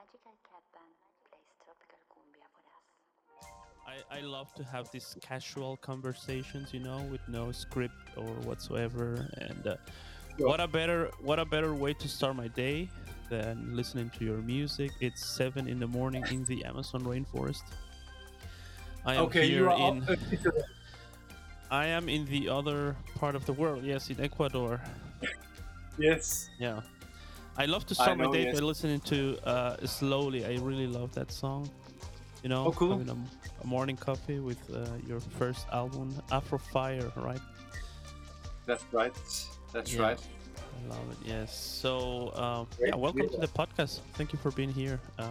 Magical Cat Band plays tropical cumbia for us. I, I love to have these casual conversations, you know, with no script or whatsoever. And uh, what a better what a better way to start my day than listening to your music. It's seven in the morning in the Amazon rainforest. I am Okay, here in I am in the other part of the world. Yes, in Ecuador. yes. Yeah. I love to I start my know, day yes. by listening to uh, Slowly. I really love that song. You know, Oh, cool. having a, a morning coffee with uh, your first album, Afro Fire, right? That's right. That's Yeah. right. I love it. Yes. So, um, yeah, welcome hear to the podcast. Thank you for being here. Uh,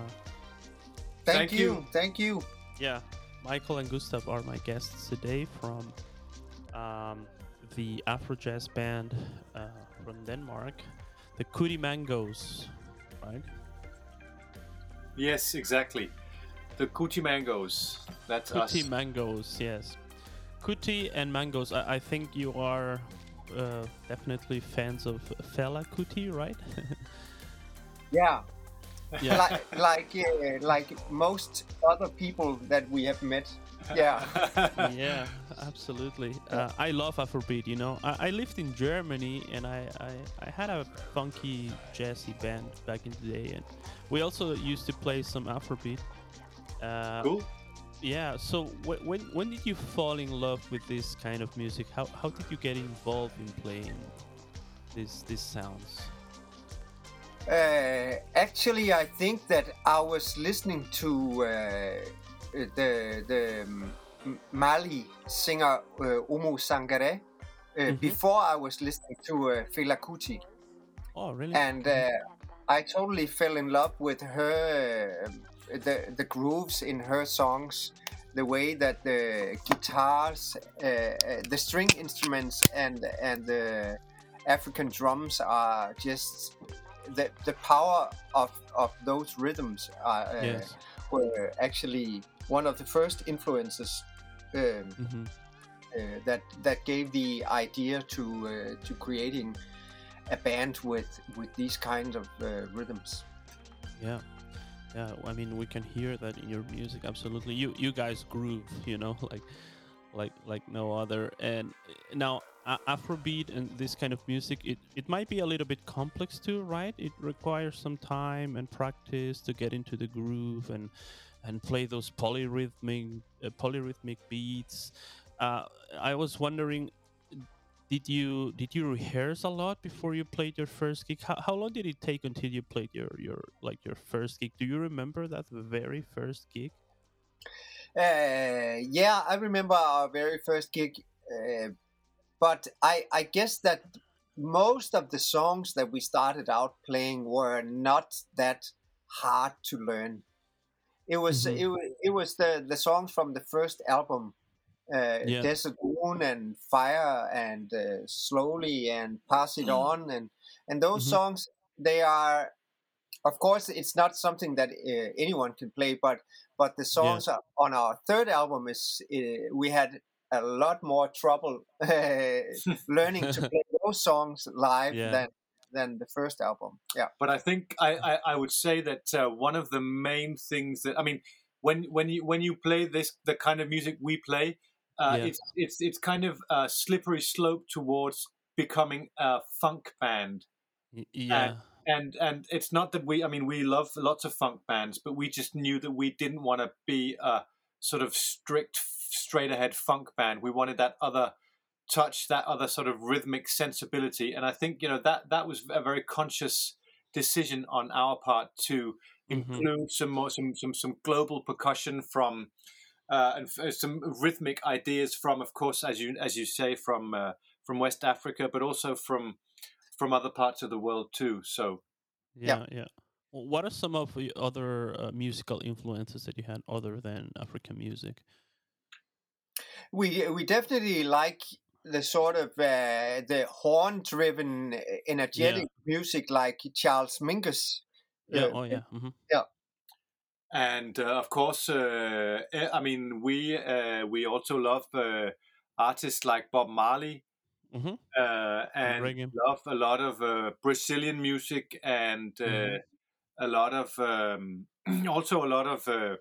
Thank, Thank you. you. Thank you. yeah, Michael and Gustav are my guests today from um, the Afro jazz band uh, from Denmark, the Kutimangoes, right? Yes, exactly. The Kutimangoes. That's Kuti us. mangoes, yes. Kuti and mangoes. I, I think you are uh, definitely fans of Fela Kuti, right? Yeah, yeah. like like uh, like most other people that we have met. Yeah, yeah, absolutely. Uh, I love Afrobeat. You know, I, I lived in Germany and I, I, I had a funky jazzy band back in the day, and we also used to play some Afrobeat. Uh, cool. Yeah. So wh- when when did you fall in love with this kind of music? How how did you get involved in playing these these sounds? uh, actually, I think that I was listening to uh, the the um, Mali singer uh, Oumou Sangare uh, Mhm. before I was listening to uh, Fela Kuti, Oh, really? and uh, I totally fell in love with her, uh, the the grooves in her songs, the way that the guitars, uh, uh, the string instruments, and and the African drums are just the the power of of those rhythms are, uh, yes. Were actually one of the first influences. Um, hmm uh, that that gave the idea to uh, to creating a band with with these kinds of uh, rhythms. Yeah. Yeah, I mean we can hear that in your music absolutely. You you guys groove, you know, like like like no other. And uh, now Afrobeat and this kind of music, it it might be a little bit complex too, right? It requires some time and practice to get into the groove and and play those polyrhythmic uh, polyrhythmic beats. Uh, I was wondering did you did you rehearse a lot before you played your first gig how, how long did it take until you played your your like your first gig do you remember that very first gig Uh, yeah, I remember our very first gig, uh, but I I guess that most of the songs that we started out playing were not that hard to learn. It was Mhm. it, wa- it was the the songs from the first album, uh, Yeah. Desert Moon and Fire and uh, Slowly and Pass It On and and those Mhm. songs they are, of course, it's not something that uh, anyone can play, but but the songs are- on our third album is uh, we had a lot more trouble learning to play those songs live Yeah. than than the first album. Yeah. But I think I, I, I would say that uh, one of the main things that I mean when when you when you play this the kind of music we play, uh, Yeah. it's it's it's kind of a slippery slope towards becoming a funk band. Y- yeah and and it's not that we i mean we love lots of funk bands but we just knew that we didn't want to be a sort of strict straight ahead funk band. We wanted that other touch that other sort of rhythmic sensibility. And i think you know that that was a very conscious decision on our part to Mhm. include some more some some some global percussion from uh, and f- some rhythmic ideas from of course as you as you say from uh, from west africa but also from from other parts of the world too. So yeah yeah. Well, what are some of the other uh, musical influences that you had other than african music we we definitely like the sort of uh, the horn driven energetic music like Charles Mingus. yeah Uh, oh yeah Mm-hmm. Yeah. and uh, of course uh, eh, i mean we uh, we also love uh, artists like bob marley hmm uh, and reggae. love a lot of uh, brazilian music and uh, Mhm. a lot of um, also a lot of uh,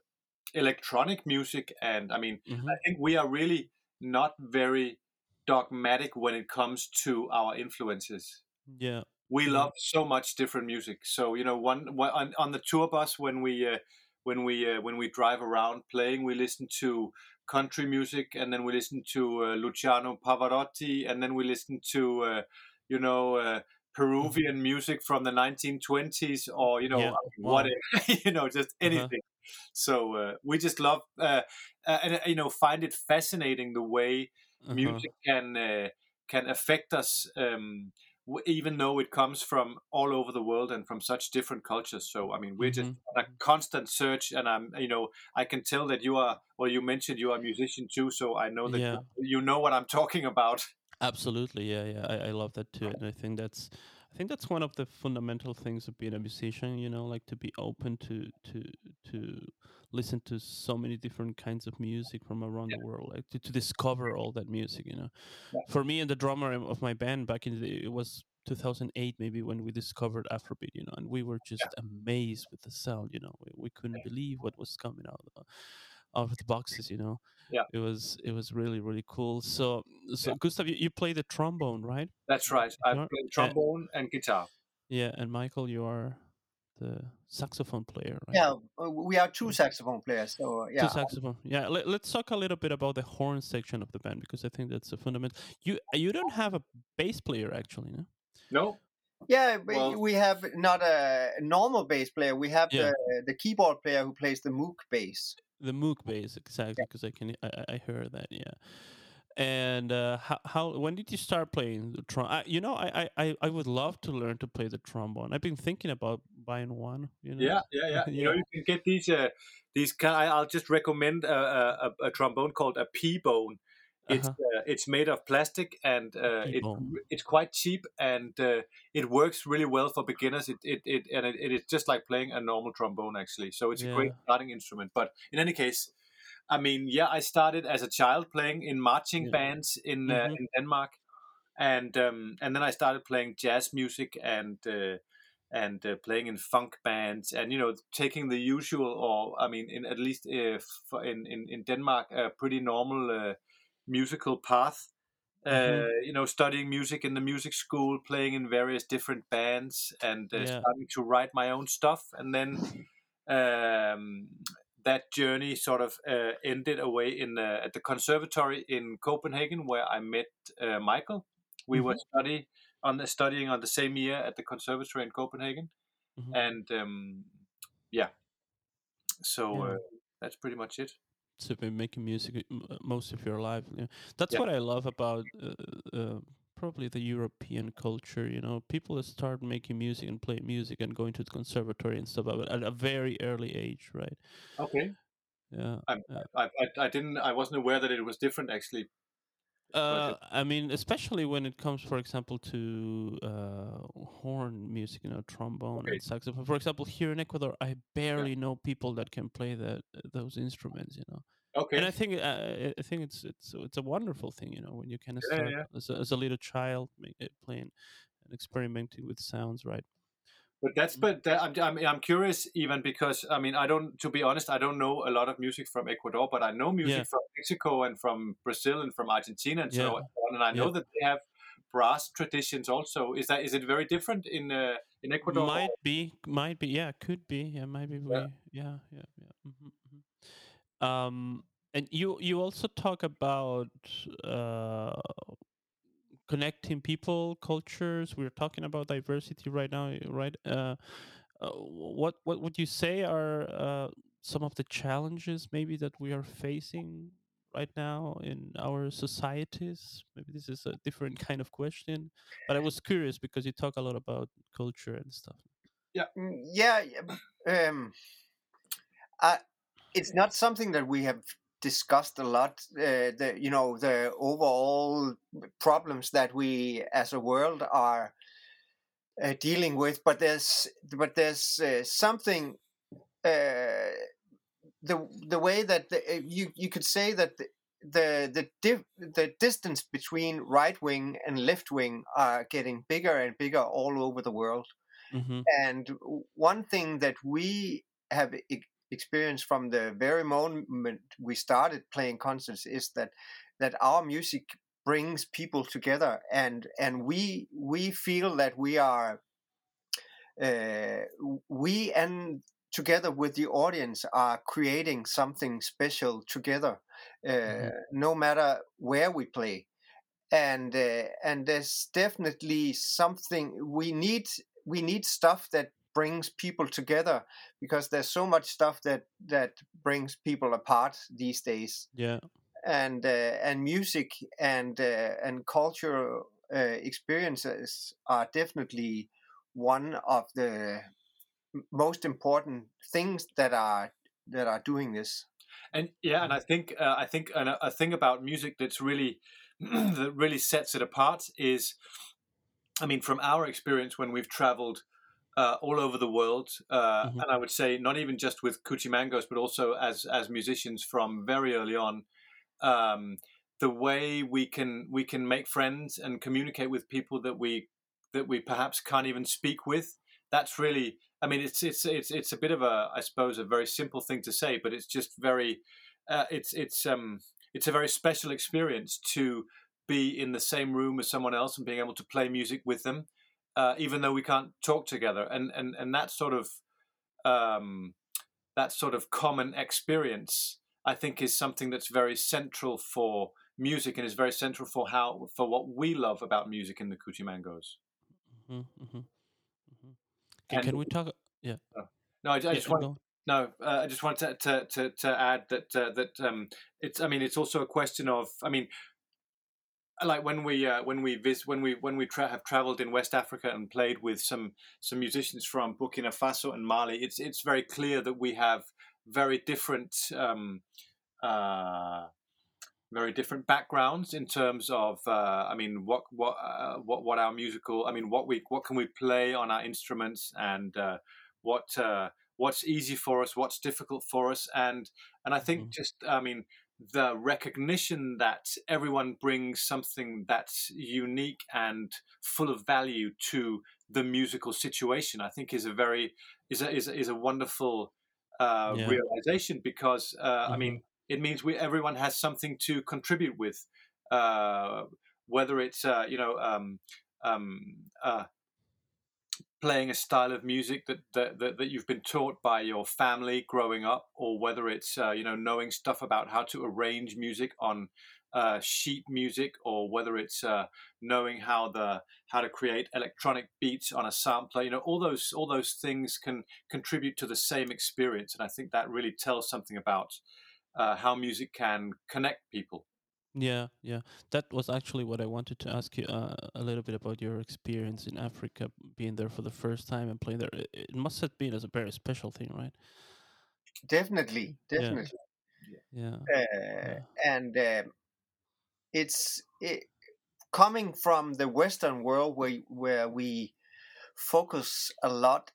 electronic music, and I mean, Mhm. I think we are really not very dogmatic when it comes to our influences. Yeah. We love so much different music. So you know, one, one on, on the tour bus when we uh, when we uh, when we drive around playing, we listen to country music, and then we listen to uh, Luciano Pavarotti, and then we listen to uh, you know. Uh, Peruvian music from the 1920s, or you know, Yeah. Mean, Wow. whatever, you know, just Uh-huh. anything. So uh, we just love, uh, uh, and uh, you know, find it fascinating the way Uh-huh. music can uh, can affect us, um, w- even though it comes from all over the world and from such different cultures. So I mean, we're just Mhm. on a constant search, and I'm, you know, I can tell that you are. Well, you mentioned you are a musician too, so I know that Yeah. you, you know what I'm talking about. Absolutely, yeah, yeah. I, I love that too, and I think that's, I think that's one of the fundamental things of being a musician. You know, like to be open to to to listen to so many different kinds of music from around the world, like to, to discover all that music. You know, Yeah. for me and the drummer of my band back in the it was 2008 maybe when we discovered Afrobeat. You know, and we were just amazed with the sound. You know, we, we couldn't believe what was coming out. Uh, Out of the boxes, you know. Yeah. It was it was really really cool. So so Gustav, you, you play the trombone, right? That's right. I play trombone and guitar. Yeah, and Michael, you are the saxophone player, right? Yeah, uh, we are two saxophone players. So yeah, Two saxophone. Yeah, let, let's talk a little bit about the horn section of the band because I think that's a fundamental. You you don't have a bass player actually, no? No, yeah. Well- we have not a normal bass player. We have Yeah. the the keyboard player who plays the Moog bass. The Moog bass, exactly, because I can I, I- heard that, yeah. And uh, how, how when did you start playing the trom? I, you know, I, I- I would love to learn to play the trombone. I've been thinking about buying one. You know? Yeah, yeah, yeah. You know, you can get these. Uh, these kind. I'll just recommend a, a, a- a trombone called a P bone. It's Uh-huh. uh, it's made of plastic and uh, it's it's quite cheap and uh, it works really well for beginners. It it, it and it, it is just like playing a normal trombone actually. So it's a great starting instrument. But in any case, I mean, yeah, I started as a child playing in marching Yeah. bands in uh, Mhm. in Denmark, and um, and then I started playing jazz music and. Uh, and uh, playing in funk bands and you know taking the usual or i mean in at least in, in in denmark a pretty normal uh, musical path uh, Mhm. you know studying music in the music school playing in various different bands and uh, Yeah. starting to write my own stuff and then um, that journey sort of uh, ended away in uh, at the conservatory in copenhagen where i met uh, michael we were study on the, studying on the same year at the conservatory in Copenhagen, Mhm. and um, yeah, so Yeah. uh, that's pretty much it. To be making music m- uh, most of your life. Yeah. That's Yeah. what I love about uh, uh, probably the European culture. You know, people start making music and play music and going to the conservatory and stuff at a very early age, right? Okay, Yeah. I, I, I didn't, I wasn't aware that it was different actually. Uh, I mean, especially when it comes, for example, to uh, horn music, you know, trombone Okay. and saxophone. For example, here in Ecuador, I barely know people that can play that those instruments. You know. Okay, and I think uh, I- think it's it's it's a wonderful thing, you know, when you kind of Yeah, start yeah. As, a, as a little child make playing and experimenting with sounds, right? But that's but that, I'm, I'm I'm curious even because I mean I don't to be honest I don't know a lot of music from Ecuador, but I know music Yeah. from Mexico and from Brazil and from Argentina and so on, and I know Yeah. that they have brass traditions also. Is that is it very different in uh, in Ecuador? Might be, might be, yeah, could be, yeah, maybe we, Yeah. yeah, yeah, yeah. hmm Um, and you you also talk about uh connecting people, cultures. We're talking about diversity right now, right? Uh, uh what what would you say are uh some of the challenges maybe that we are facing right now in our societies? Maybe this is a different kind of question, but I was curious because you talk a lot about culture and stuff. Mm, yeah, yeah, um, it's not something that we have discussed a lot. Uh, the you know the overall problems that we as a world are uh, dealing with, but there's but there's uh, something. Uh, the the way that the, uh, you you could say that the the the, the distance between right wing and left wing are getting bigger and bigger all over the world hmm And one thing that we have e- experienced from the very moment we started playing concerts is that that our music brings people together, and and we we feel that we are uh, we and together with the audience are creating something special together, uh, Mhm. no matter where we play and uh, and there's definitely something we need we need stuff that brings people together because there's so much stuff that that brings people apart these days. Yeah. and uh, and music and uh, and cultural uh, experiences are definitely one of the most important things that are that are doing this. And yeah and i think uh, i think an, a thing about music that's really that really sets it apart is i mean from our experience when we've traveled uh, all over the world uh, Mhm. and i would say not even just with kuchimangos but also as as musicians from very early on um, the way we can we can make friends and communicate with people that we that we perhaps can't even speak with that's really i mean it's it's it's it's a bit of a i suppose a very simple thing to say but it's just very uh, it's it's um it's a very special experience to be in the same room as someone else and being able to play music with them uh, even though we can't talk together and and and that sort of um that sort of common experience i think is something that's very central for music and is very central for how for what we love about music in the Cuchimangos. hmm hmm hmm Can, And- can we talk? Yeah. No, I, I yeah, just want no, uh, I just wanted to to to, to add that uh, that um, it's. I mean, it's also a question of. I mean, like when we uh, when we vis- when we when we tra- have traveled in West Africa and played with some some musicians from Burkina Faso and Mali, it's it's very clear that we have very different. Um, uh, very different backgrounds in terms of uh, I mean what what uh, what what our musical I mean what we what can we play on our instruments and uh, what uh, what's easy for us what's difficult for us and and I think Mhm. just I mean the recognition that everyone brings something that's unique and full of value to the musical situation I think is a very is a is a, is a wonderful uh, Yeah. realization because uh, I mean it means we everyone has something to contribute with, uh, whether it's uh, you know um, um, uh, playing a style of music that, that that that you've been taught by your family growing up, or whether it's uh, you know knowing stuff about how to arrange music on uh, sheet music, or whether it's uh, knowing how the how to create electronic beats on a sampler. You know, all those all those things can contribute to the same experience, and I think that really tells something about uh, how music can connect people. Yeah, yeah. That was actually what I wanted to ask you uh, a little bit about your experience in Africa, being there for the first time and playing there. It, it must have been as a very special thing, right? definitely definitely Yeah. uh, and um, it's it, coming from the Western world where where we focus a lot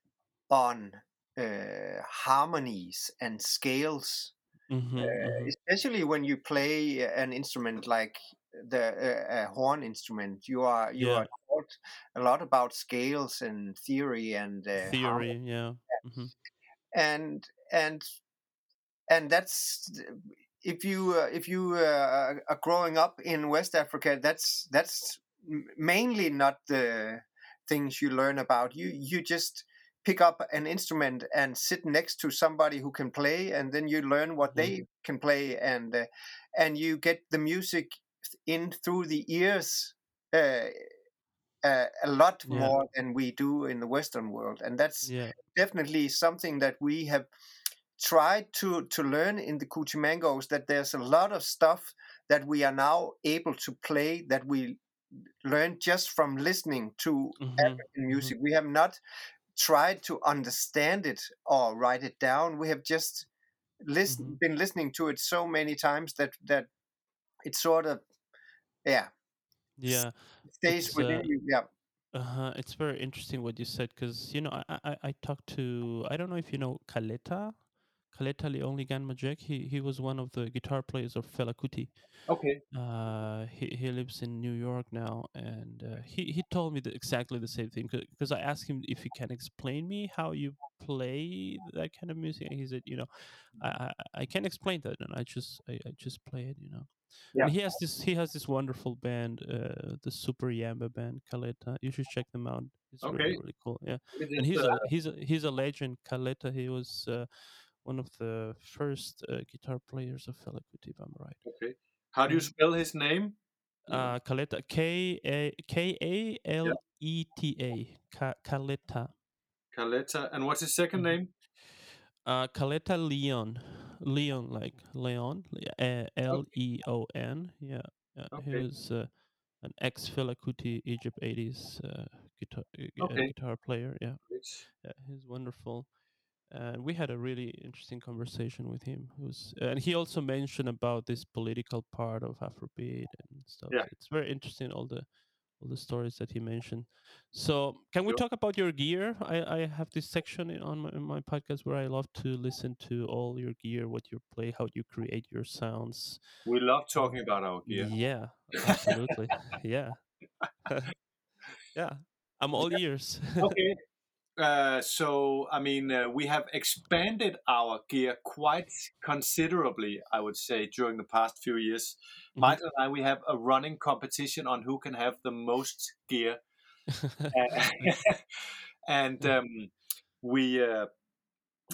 on uh, harmonies and scales, Mm-hmm, uh, especially when you play an instrument like the uh, a horn instrument. You are you Yeah. are taught a lot about scales and theory and uh, Theory, yeah. hmm and and and that's if you uh, if you uh, are growing up in West Africa, that's that's mainly not the things you learn about. You you just pick up an instrument and sit next to somebody who can play, and then you learn what they can play, and uh, and you get the music in through the ears. Uh, uh, a lot Yeah. more than we do in the Western world, and that's Yeah. definitely something that we have tried to to learn in the Cuchimangos that there's a lot of stuff that we are now able to play that we learned just from listening to hmm African music. We have not tried to understand it or write it down. We have just listen, Mhm. been listening to it so many times that that it sort of yeah Yeah. stays within uh, you. Yeah. Uh-huh. It's very interesting what you said because you know I, I I talked to I don't know if you know Kaleta. Kaleta Leon Ligan-Majek. He he was one of the guitar players of Fela Kuti. Okay. Uh, he he lives in New York now, and uh, he he told me the, exactly the same thing because I asked him if he can explain me how you play that kind of music, and he said, you know, I I, I can explain that, and I just I, I just play it, you know. Yeah. He has this he has this wonderful band, uh, the Super Yamba band, Kaleta. You should check them out. It's Okay. really really cool. Yeah and he's uh, a he's a he's a legend. Kaleta, he was uh, one of the first uh, guitar players of Fela if I'm right. okay. How do you spell his name? Uh, Kaleta, K A K A L E T A, Kaleta. Kaleta. And what's his 2nd Mhm. name? Uh, Kaleta Leon, Leon like Leon, L E O N. Yeah, yeah. He Okay. was uh, an ex Fela Egypt '80s uh, guitar uh, uh, Okay. guitar player. Yeah. Yeah, he's wonderful. And we had a really interesting conversation with him. who's and he also mentioned about this political part of Afrobeat and stuff. Yeah. It's very interesting all the all the stories that he mentioned. So, can we Sure. talk about your gear? I, I have this section in- on my, my podcast where I love to listen to all your gear, what you play, how you create your sounds. We love talking about our gear. Yeah, absolutely. yeah, yeah. I'm all ears. okay. Uh, so, I mean, uh, we have expanded our gear quite considerably, I would say, during the past few years. Mhm. Michael and I, we have a running competition on who can have the most gear. and um, we, uh,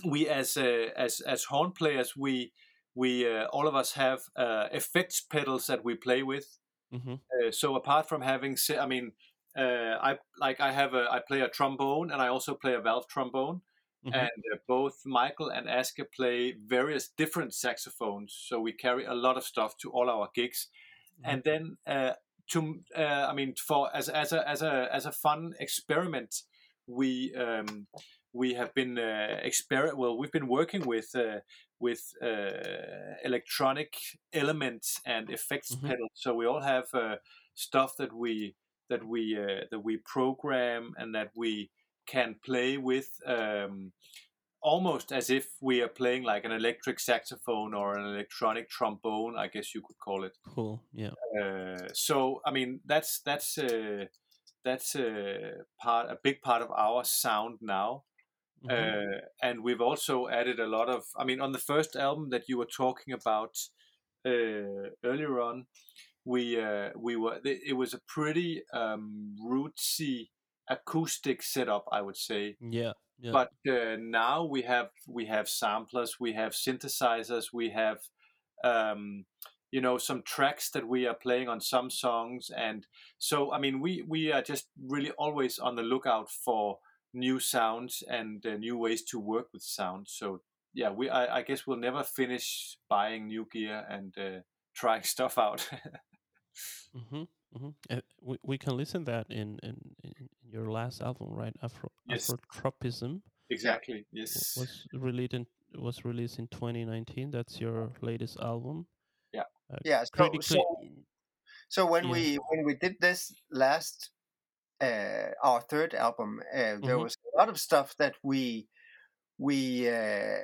we as uh, as as horn players, we we uh, all of us have uh, effects pedals that we play with. hmm Uh, so apart from having, I mean, uh, I like I have a I play a trombone and I also play a valve trombone, Mhm. and uh, both Michael and Aske play various different saxophones. So we carry a lot of stuff to all our gigs, and then uh, to uh, I mean for as as a as a as a fun experiment, we um, we have been uh, exper- well we've been working with uh, with uh, electronic elements and effects Mhm. pedals. So we all have uh, stuff that we that we uh, that we program and that we can play with um, almost as if we are playing like an electric saxophone or an electronic trombone, I guess you could call it. Cool. Yeah. Uh, so I mean that's that's uh, that's a part a big part of our sound now. Mhm. Uh, and we've also added a lot of i mean on the first album that you were talking about uh, earlier on we uh, we were it was a pretty um, rootsy acoustic setup i would say yeah. Yeah. but uh, now we have we have samplers we have synthesizers we have um, you know some tracks that we are playing on some songs and so i mean we we are just really always on the lookout for new sounds and uh, new ways to work with sound so yeah we I, I guess we'll never finish buying new gear and uh, trying stuff out Mm-hmm. Mm-hmm. Uh, we, we can listen that in, in, in your last album, right? Afro Yes. Afrotropism exactly yes was released in was released in 2019. That's your latest album. Yeah. Uh, Yeah, so- so- So when Yeah. we when we did this last uh, our third album, uh, there Mhm. was a lot of stuff that we we uh,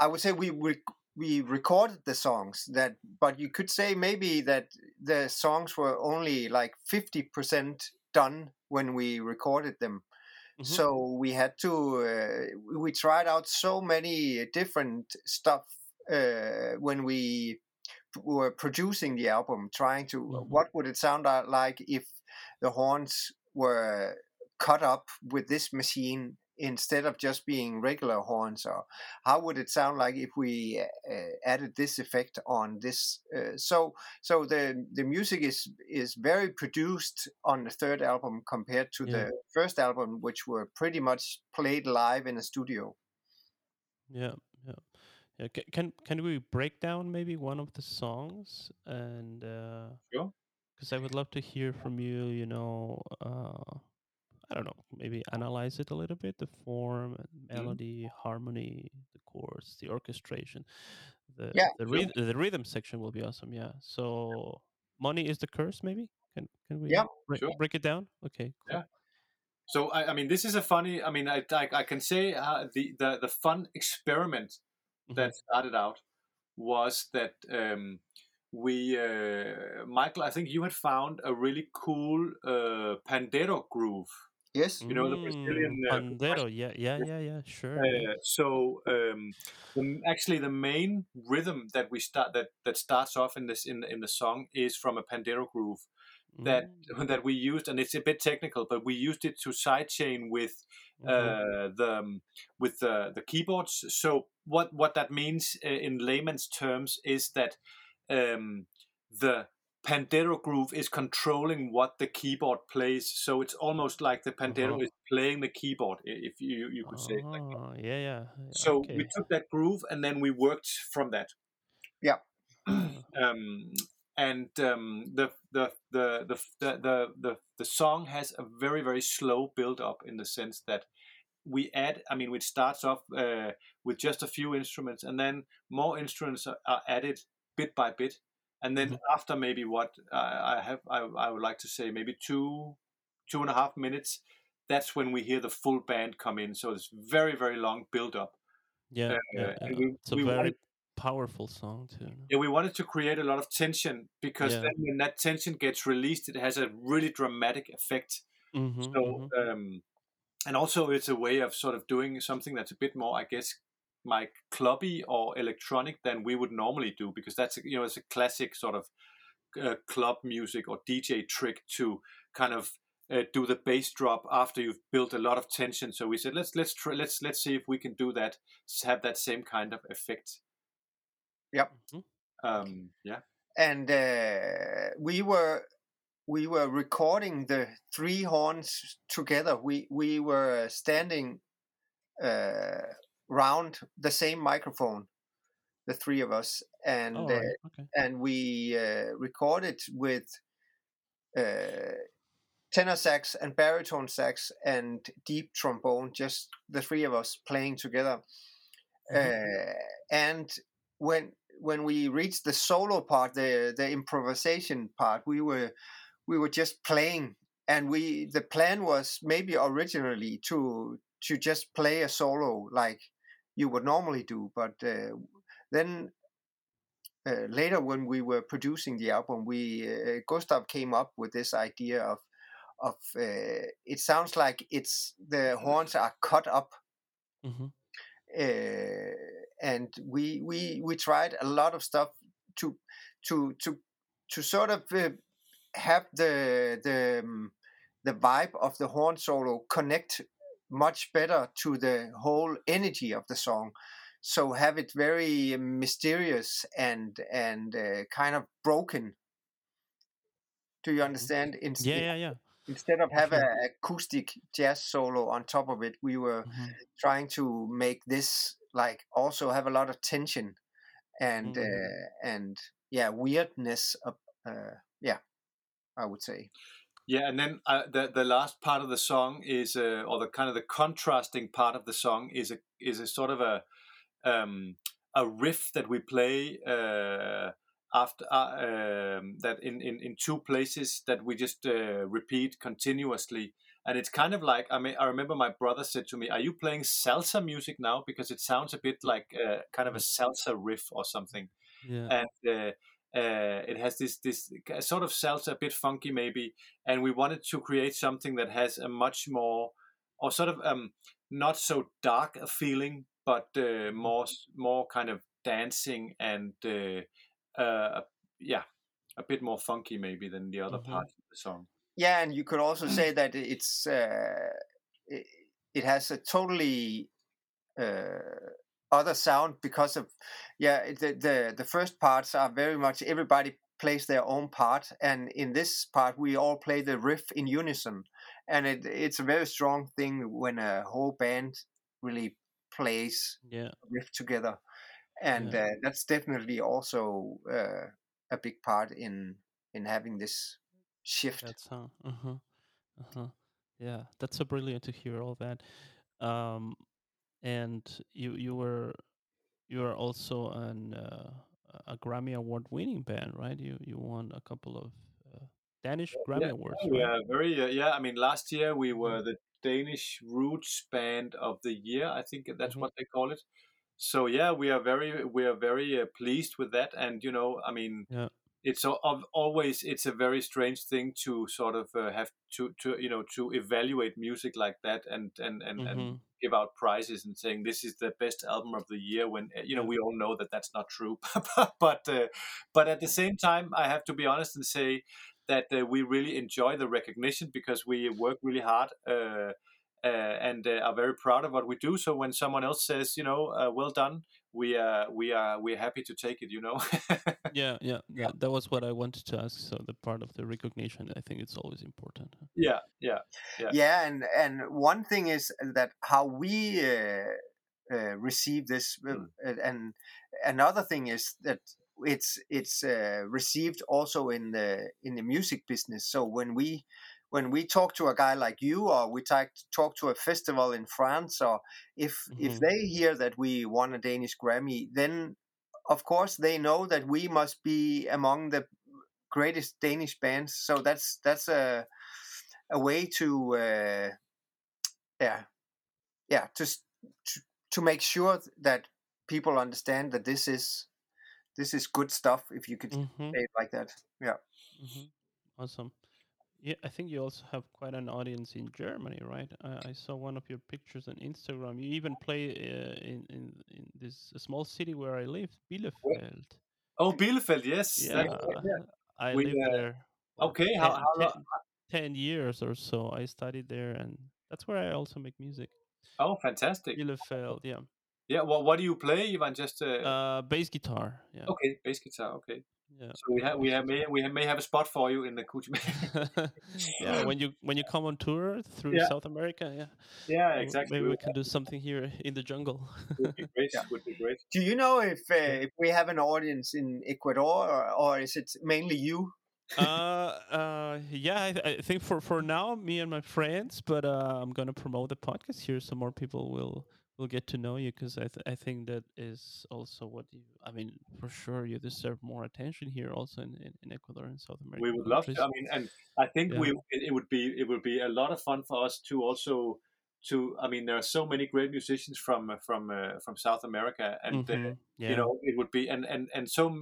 I would say we rec- we recorded the songs that, but you could say maybe that the songs were only like fifty percent done when we recorded them. Mhm. So we had to uh, we tried out so many different stuff uh, when we were producing the album, trying to Mhm. what would it sound like if the horns were cut up with this machine instead of just being regular horns, or how would it sound like if we uh, added this effect on this? Uh, so, so the the music is is very produced on the third album compared to Yeah. the first album, which were pretty much played live in a studio. Yeah, yeah, yeah. Can, can can we break down maybe one of the songs and uh Sure. because I would love to hear from you. You know, uh, I don't know, maybe analyze it a little bit, the form, and Mm-hmm. melody, harmony, the chords, the orchestration, the Yeah, the, sure. ryth- the rhythm section will be awesome. Yeah. So, money is the curse. Maybe can can we Yeah, break, sure. break it down? Okay. Cool. Yeah. So I, I mean, this is a funny. I mean, I, I, I can say uh, the, the the fun experiment that started out was that um, we uh, Michael, I think you had found a really cool uh, pandero groove. Yes. You know, the Brazilian, uh, Mm, pandero. Yeah, yeah, yeah, yeah. Sure. Uh, so um, the, actually, the main rhythm that we start that that starts off in this in in the song is from a pandero groove that Mm, that we used, and it's a bit technical, but we used it to sidechain with mhm. uh, the um, with the the keyboards. So what what that means uh, in layman's terms is that um, the Pandero groove is controlling what the keyboard plays. So it's almost like the Pandero uh-huh. is playing the keyboard, if you, you could uh-huh. say it like that. Oh, yeah, yeah. So okay. we took that groove and then we worked from that. Yeah. um, and um, the, the, the, the, the, the, the, song has a very, very slow build up in the sense that we add i mean it starts off uh, with just a few instruments and then more instruments are, are added bit by bit and then Mhm. after maybe what I I have, I, I would like to say maybe two, two and a half minutes, that's when we hear the full band come in. So it's very, very long build up. Yeah, uh, yeah, yeah. we- it's a very wanted- powerful song too. Yeah, we wanted to create a lot of tension because Yeah. then when that tension gets released, it has a really dramatic effect. Mhm, So, mhm. um, and also it's a way of sort of doing something that's a bit more, I guess, like clubby or electronic than we would normally do because that's you know it's a classic sort of uh, club music or DJ trick to kind of uh, do the bass drop after you've built a lot of tension. So we said let's let's try, let's let's see if we can do that, have that same kind of effect. Mhm. Um, yeah. and uh, we were we were recording the three horns together. We we were standing uh, round the same microphone, the three of us, and All uh, right. Okay. and we uh, recorded with uh, tenor sax and baritone sax and deep trombone, just the three of us playing together. Uh, and when when we reached the solo part, the the improvisation part, we were we were just playing, and we the plan was maybe originally to to just play a solo like you would normally do, but uh, then uh, later when we were producing the album, we uh, Gustav came up with this idea of of uh, it sounds like it's the horns are cut up, Mhm. uh, and we we we tried a lot of stuff to to to to sort of uh, have the the um, the vibe of the horn solo connect much better to the whole energy of the song so have it very mysterious and and uh, kind of broken do you understand Inst- Yeah, yeah, yeah. instead of have sure. a acoustic jazz solo on top of it we were Mhm. trying to make this like also have a lot of tension and Mhm. uh, and yeah weirdness of, uh, yeah i would say Yeah, and then uh, the the last part of the song is, uh, or the kind of the contrasting part of the song is a is a sort of a um, a riff that we play uh, after uh, um, that in, in in two places that we just uh, repeat continuously, and it's kind of like I mean I remember my brother said to me, "Are you playing salsa music now? Because it sounds a bit like uh, kind of a salsa riff or something." Yeah. and uh, it has this this sort of salsa, a bit funky maybe, and we wanted to create something that has a much more or sort of um not so dark a feeling, but uh, more more kind of dancing and uh, uh, yeah, a bit more funky maybe than the other Mhm. parts of the song. yeah and you could also say that it's uh, it, it has a totally uh, other sound because of yeah the, the the first parts are very much everybody plays their own part and in this part we all play the riff in unison and it, it's a very strong thing when a whole band really plays Yeah. riff together and Yeah. uh, that's definitely also uh, a big part in in having this shift That sound. Uh huh. Uh huh. Yeah, that's so brilliant to hear all that. Um, and you you were you are also an uh, a Grammy award winning band, right? You you won a couple of uh, Danish Grammy Yeah, awards, oh, right? yeah, very. Uh, yeah, I mean, last year we were the Danish Roots Band of the Year. I think that's Mhm. what they call it. so yeah, we are very we are very uh, pleased with that, and you know, I mean, Yeah. It's al- al- always it's a very strange thing to sort of uh, have to to you know to evaluate music like that and and and, and Mhm. give out prizes and saying this is the best album of the year when uh, you know we all know that that's not true but uh, but at the same time i have to be honest and say that uh, we really enjoy the recognition because we work really hard uh, uh, and uh, are very proud of what we do so when someone else says you know uh, well done we are we are we're happy to take it you know Yeah, yeah, yeah. That was what I wanted to ask. So the part of the recognition, I think it's always important. yeah yeah Yeah. yeah and and one thing is that how we uh, uh, receive this uh, Mm. uh, and another thing is that it's it's uh, received also in the in the music business so when we when we talk to a guy like you or we talk talk to a festival in France or if if Mhm. they hear that we won a Danish Grammy then of course they know that we must be among the greatest Danish bands so that's that's a a way to uh, yeah yeah to, to to make sure that people understand that this is this is good stuff if you could Mhm. say it like that yeah hmm Awesome. Yeah, I think you also have quite an audience in Germany, right? I, I saw one of your pictures on Instagram. You even play uh, in, in in this small city where I live, Bielefeld. oh bielefeld yes Yeah, yeah. I We, live uh, there. okay, how- 10 how lo- 10 10 years or so. I studied there, and that's where I also make music. oh fantastic Bielefeld, yeah. Yeah, well, what do you play, Ivan? Just uh, Uh, bass guitar, yeah. okay, bass guitar. Okay, yeah. so we have we have may we have, may have a spot for you in the Kuchman. yeah, when you when you come on tour through Yeah. South America, yeah. yeah, exactly. Maybe we can do something here in the jungle. Would be great. Would be great. do you know if uh, if we have an audience in ecuador or, or is it mainly you uh, uh, yeah, I, I think for for now, me and my friends, but uh, I'm gonna promote the podcast here so more people will will get to know you because I th- I think that is also what you. I mean, for sure, you deserve more attention here, also in, in, in Ecuador and South America. We would love to. I mean, and I think we Yeah. it, it would be it would be a lot of fun for us to also to. I mean, there are so many great musicians from uh, from uh, from South America, and uh, Mhm, yeah. you know it would be and and and so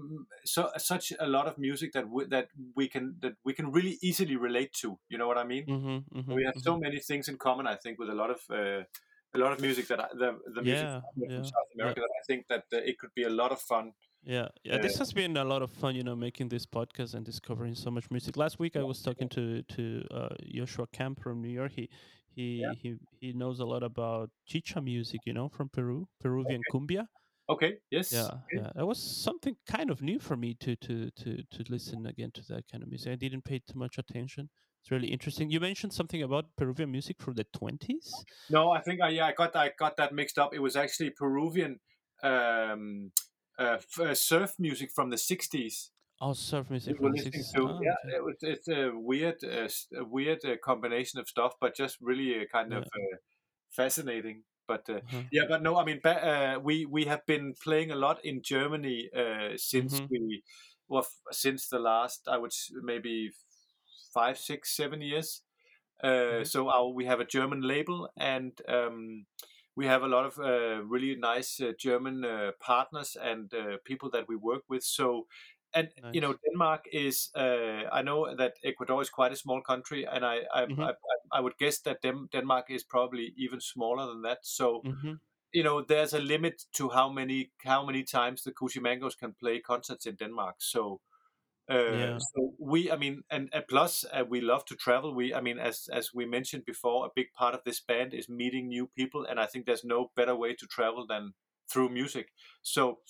so such a lot of music that we, that we can that we can really easily relate to. You know what I mean? Mhm, mhm, we have so many things in common. I think with a lot of uh, a lot of music that I, the the music Yeah, from yeah, South America that I think that uh, it could be a lot of fun. Yeah, yeah. This Uh, has been a lot of fun, you know, making this podcast and discovering so much music. Last week, I was talking to to uh, Joshua Camp from New York. He he he he knows a lot about chicha music, you know, from Peru, Peruvian cumbia. Okay. Yes. Yeah, okay. yeah. That was something kind of new for me to to to to listen again to that kind of music. I didn't pay too much attention. It's really interesting. You mentioned something about Peruvian music from the twenties. No, I think I yeah I got I got that mixed up. It was actually Peruvian um, uh, f- uh, surf music from the '60s. Oh, surf music from the listening 60s. to Ah, yeah, okay. it was, it's a weird uh, a weird uh, combination of stuff, but just really uh, kind of uh, fascinating. But uh, Uh-huh. yeah, but no, I mean, ba- uh, we we have been playing a lot in Germany uh, since Mhm. we well since the last I would maybe five, six, seven years. Uh, Mhm. So our, we have a German label, and um, we have a lot of uh, really nice uh, German uh, partners and uh, people that we work with. So. And you know, Denmark is. Uh, I know that Ecuador is quite a small country, and I I, Mhm. I, I- would guess that Dem- Denmark is probably even smaller than that. So Mhm. you know there's a limit to how many how many times the Cuchimangos can play concerts in Denmark. So uh, Yeah. so we I mean and, and plus uh, we love to travel. We I mean as as we mentioned before, a big part of this band is meeting new people, and I think there's no better way to travel than through music. So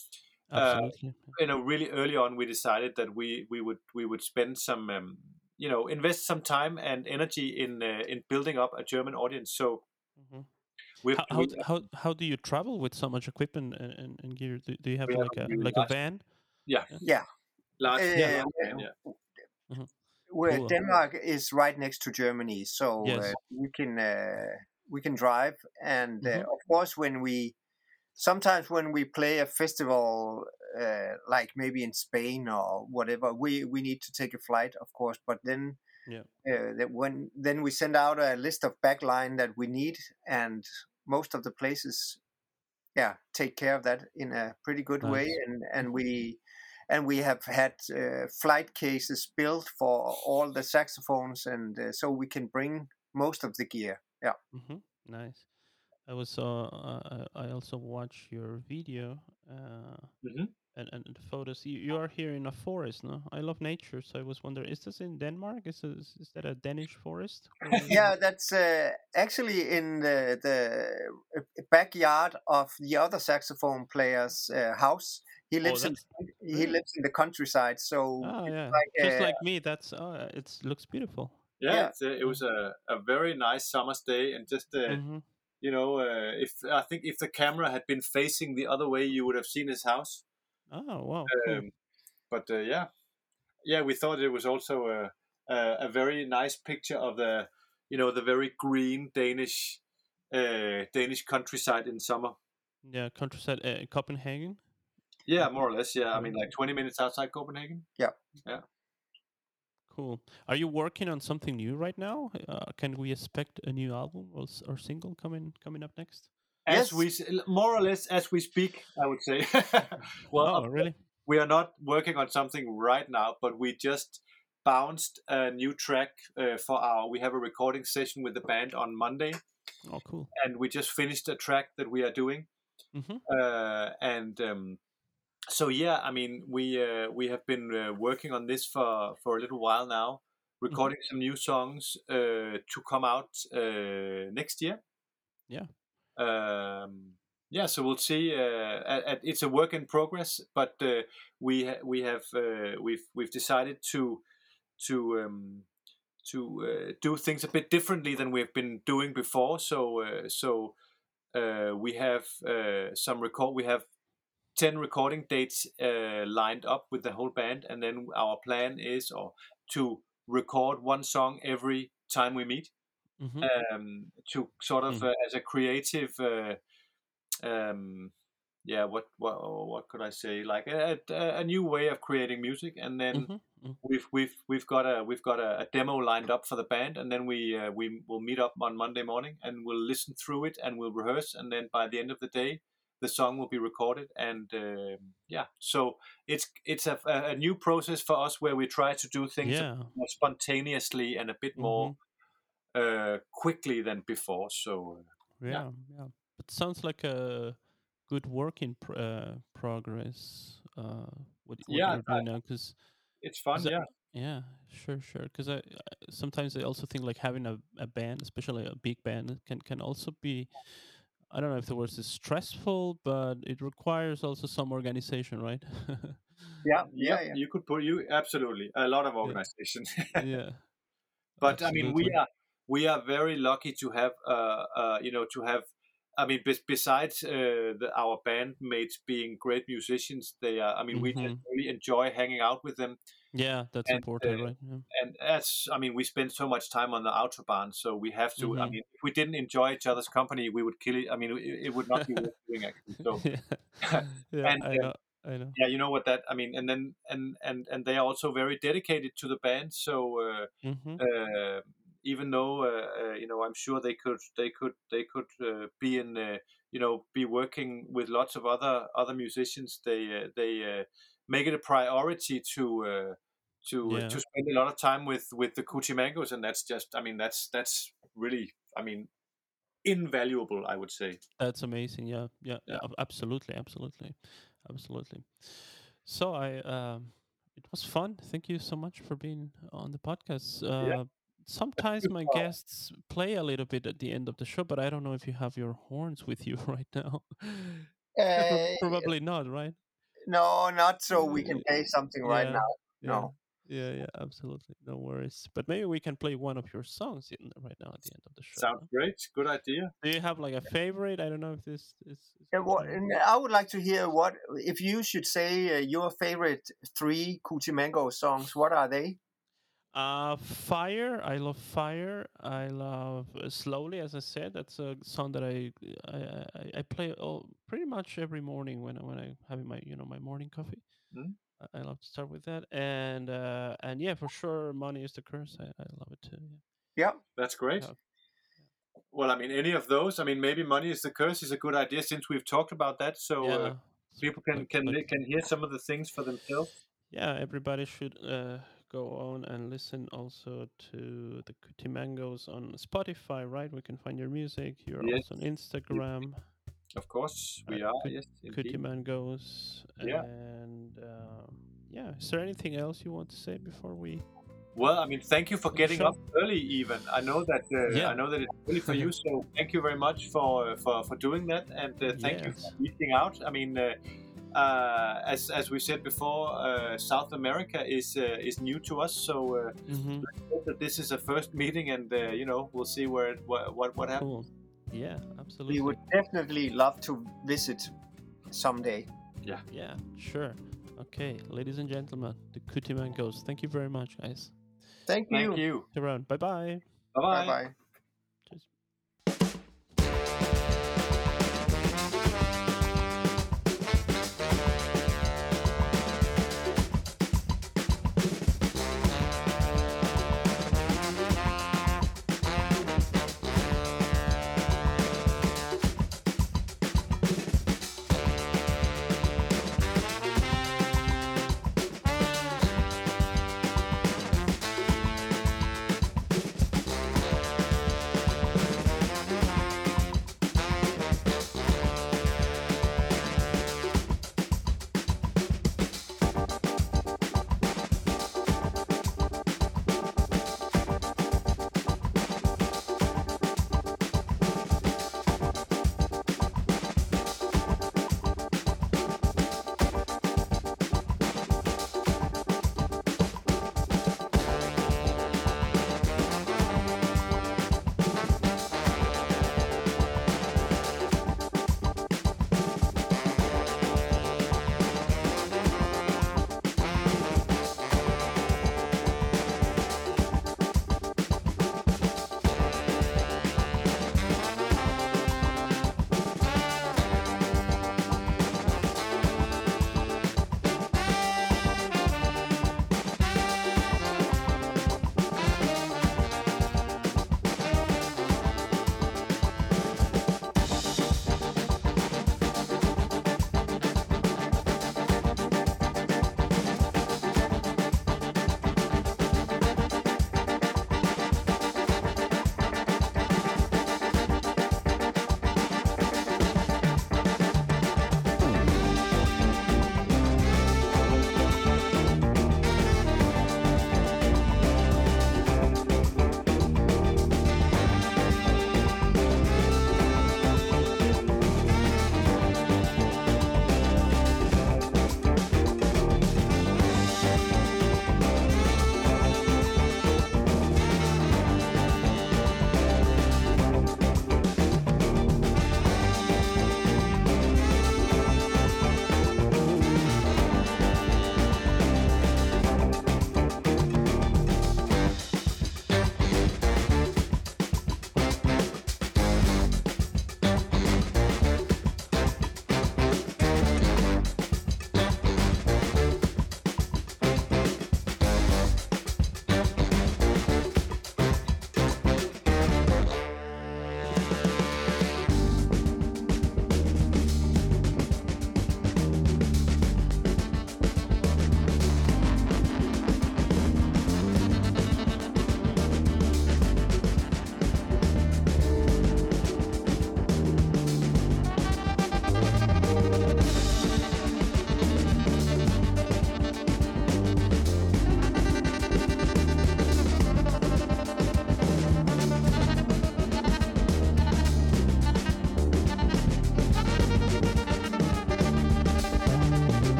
Absolutely. you know really early on we decided that we we would we would spend some um, you know invest some time and energy in uh, in building up a German audience. So Mhm. How, how how how do you travel with so much equipment and, and, and gear? Do, do you have We have like a a really like a van? yeah Yeah. large Uh, yeah, yeah. large band, yeah. where Cool. Denmark is right next to Germany, so Yes. uh, we can uh, we can drive. And uh, Mhm. of course, when we sometimes when we play a festival, uh, like maybe in Spain or whatever, we we need to take a flight, of course. But then, Yeah. uh, that when then we send out a list of backline that we need, and most of the places yeah take care of that in a pretty good way, and and we and we have had uh, flight cases built for all the saxophones, and uh, so we can bring most of the gear. Yeah. hmm Nice. I was uh, uh, I also watched your video uh, Mhm. and, and the photos. You, you are here in a forest, no? I love nature, so I was wondering, is this in Denmark? Is this, is that a Danish forest? Or is it- Yeah, that's uh, actually in the, the uh, backyard of the other saxophone player's uh, house. He lives in he lives in the countryside, so Oh yeah, like just uh, like me. That's oh, it looks beautiful. Yeah, Yeah. It's a, it was a, a very nice summer's day, and just uh, hmm you know, uh, if I think if the camera had been facing the other way, you would have seen his house. Oh wow, cool. Um, but uh, yeah, yeah, we thought it was also a, a a very nice picture of the you know the very green Danish uh, Danish countryside in summer. yeah, countryside, uh, Copenhagen. Yeah, more or less. Yeah, I mean like twenty minutes outside Copenhagen. Cool. Are you working on something new right now? Uh, can we expect a new album or, s- or single coming coming up next? As Yes. we more or less as we speak, I would say. well, oh, really? we are not working on something right now, but we just bounced a new track uh, for our. We have a recording session with the band on Monday, Oh, cool. and we just finished a track that we are doing. hmm Uh, and um, so yeah, I mean, we uh, we have been uh, working on this for for a little while now, recording some new songs uh, to come out uh, next year. Yeah. Um, yeah, so we'll see. Uh, at, at, it's a work in progress, but uh, we ha- we have uh, we've we've decided to to um, to uh, do things a bit differently than we've been doing before. So uh, so uh, we have uh, some record. We have ten recording dates uh, lined up with the whole band, and then our plan is or to record one song every time we meet. Hmm um, to sort of Mhm. uh, as a creative uh, um, yeah what what what could I say? Like a, a, a new way of creating music and then hmm hmm we've we've we've got a we've got a, a demo lined up for the band and then we uh, we will meet up on Monday morning and we'll listen through it and we'll rehearse and then by the end of the day the song will be recorded and um yeah so it's it's a, a new process for us where we try to do things Yeah. more spontaneously and a bit more uh, quickly than before. So uh, Yeah, yeah. But sounds like a good work in pr- uh, progress. Uh, what, what Yeah, you're doing now, because it's fun. Yeah, yeah, sure, sure. Because I, I sometimes I also think like having a, a band, especially a big band, can can also be. I don't know if the word is stressful, but it requires also some organization, right? yeah, yeah. yeah, yeah. You could put you absolutely a lot of organization. yeah. but I mean, we are we are very lucky to have uh, uh you know to have. I mean, bes- besides uh, the, our bandmates being great musicians, they are. I mean, we just Mhm. really enjoy hanging out with them. Yeah, that's and, important, uh, right? Yeah. and as I mean, we spend so much time on the autobahn, so we have to. I Mhm. mean, if we didn't enjoy each other's company, we would kill it. I mean, it, it would not be worth doing actually. So yeah, yeah and, I um, know, I know. yeah, you know what that I mean. And then and and and they are also very dedicated to the band. So uh, hmm uh, even though uh, uh, you know, I'm sure they could they could they could uh, be in uh, you know be working with lots of other other musicians. They uh, they uh, make it a priority to. Uh, to uh, Yeah. to spend a lot of time with with the coochie Kutimangoes, and that's just I mean that's that's really I mean invaluable I would say. That's amazing. Yeah, yeah, Yeah. absolutely, absolutely, absolutely. So I, um, it was fun. Thank you so much for being on the podcast. Uh, sometimes my guests play a little bit at the end of the show, but I don't know if you have your horns with you right now. Uh, Probably not, right? No, not so we can play something right now. Yeah. No. Yeah, yeah, absolutely. No worries. But maybe we can play one of your songs in, right now at the end of the show. Sounds no? great. Good idea. Do you have like a favorite? I don't know if this is. is Yeah, good what, for- and I would like to hear what if you should say uh, your favorite three Kutimango songs. What are they? Uh, Fire. I love Fire. I love uh, Slowly, as I said. That's a song that I I, I, play all, pretty much every morning when I, when I having my you know my morning coffee. Mhm. I, I love to start with that, and uh, and yeah, for sure, Money is the Curse. I, I love it too. Yeah. Yeah. That's great. Yeah. Well, I mean, any of those. I mean, maybe money is the curse is a good idea since we've talked about that. So yeah. uh, people can can can hear some of the things for themselves. yeah, everybody should uh, go on and listen also to the Kutimangoes on Spotify, right? We can find your music. You're Yes. also on Instagram, Of course, we Uh, are. could- yes, Cutie. Mangoes. Yeah. And um, yeah, is there anything else you want to say before we? Well, I mean, thank you for getting show. up early. Even I know that uh, Yeah. I know that it's early for you. So thank you very much for for, for doing that, and uh, thank you for reaching out. I mean, uh, as as we said before, uh, South America is uh, is new to us. So uh, Mm-hmm. hope that this is a first meeting, and uh, you know we'll see where it, what what, what happens. Cool. Yeah, absolutely. We would definitely love to visit someday. Yeah, yeah, sure. Okay, ladies and gentlemen, the Kutimangoes. Thank you very much, guys. Thank you. Thank you. See around. Bye bye. Bye Bye bye. bye.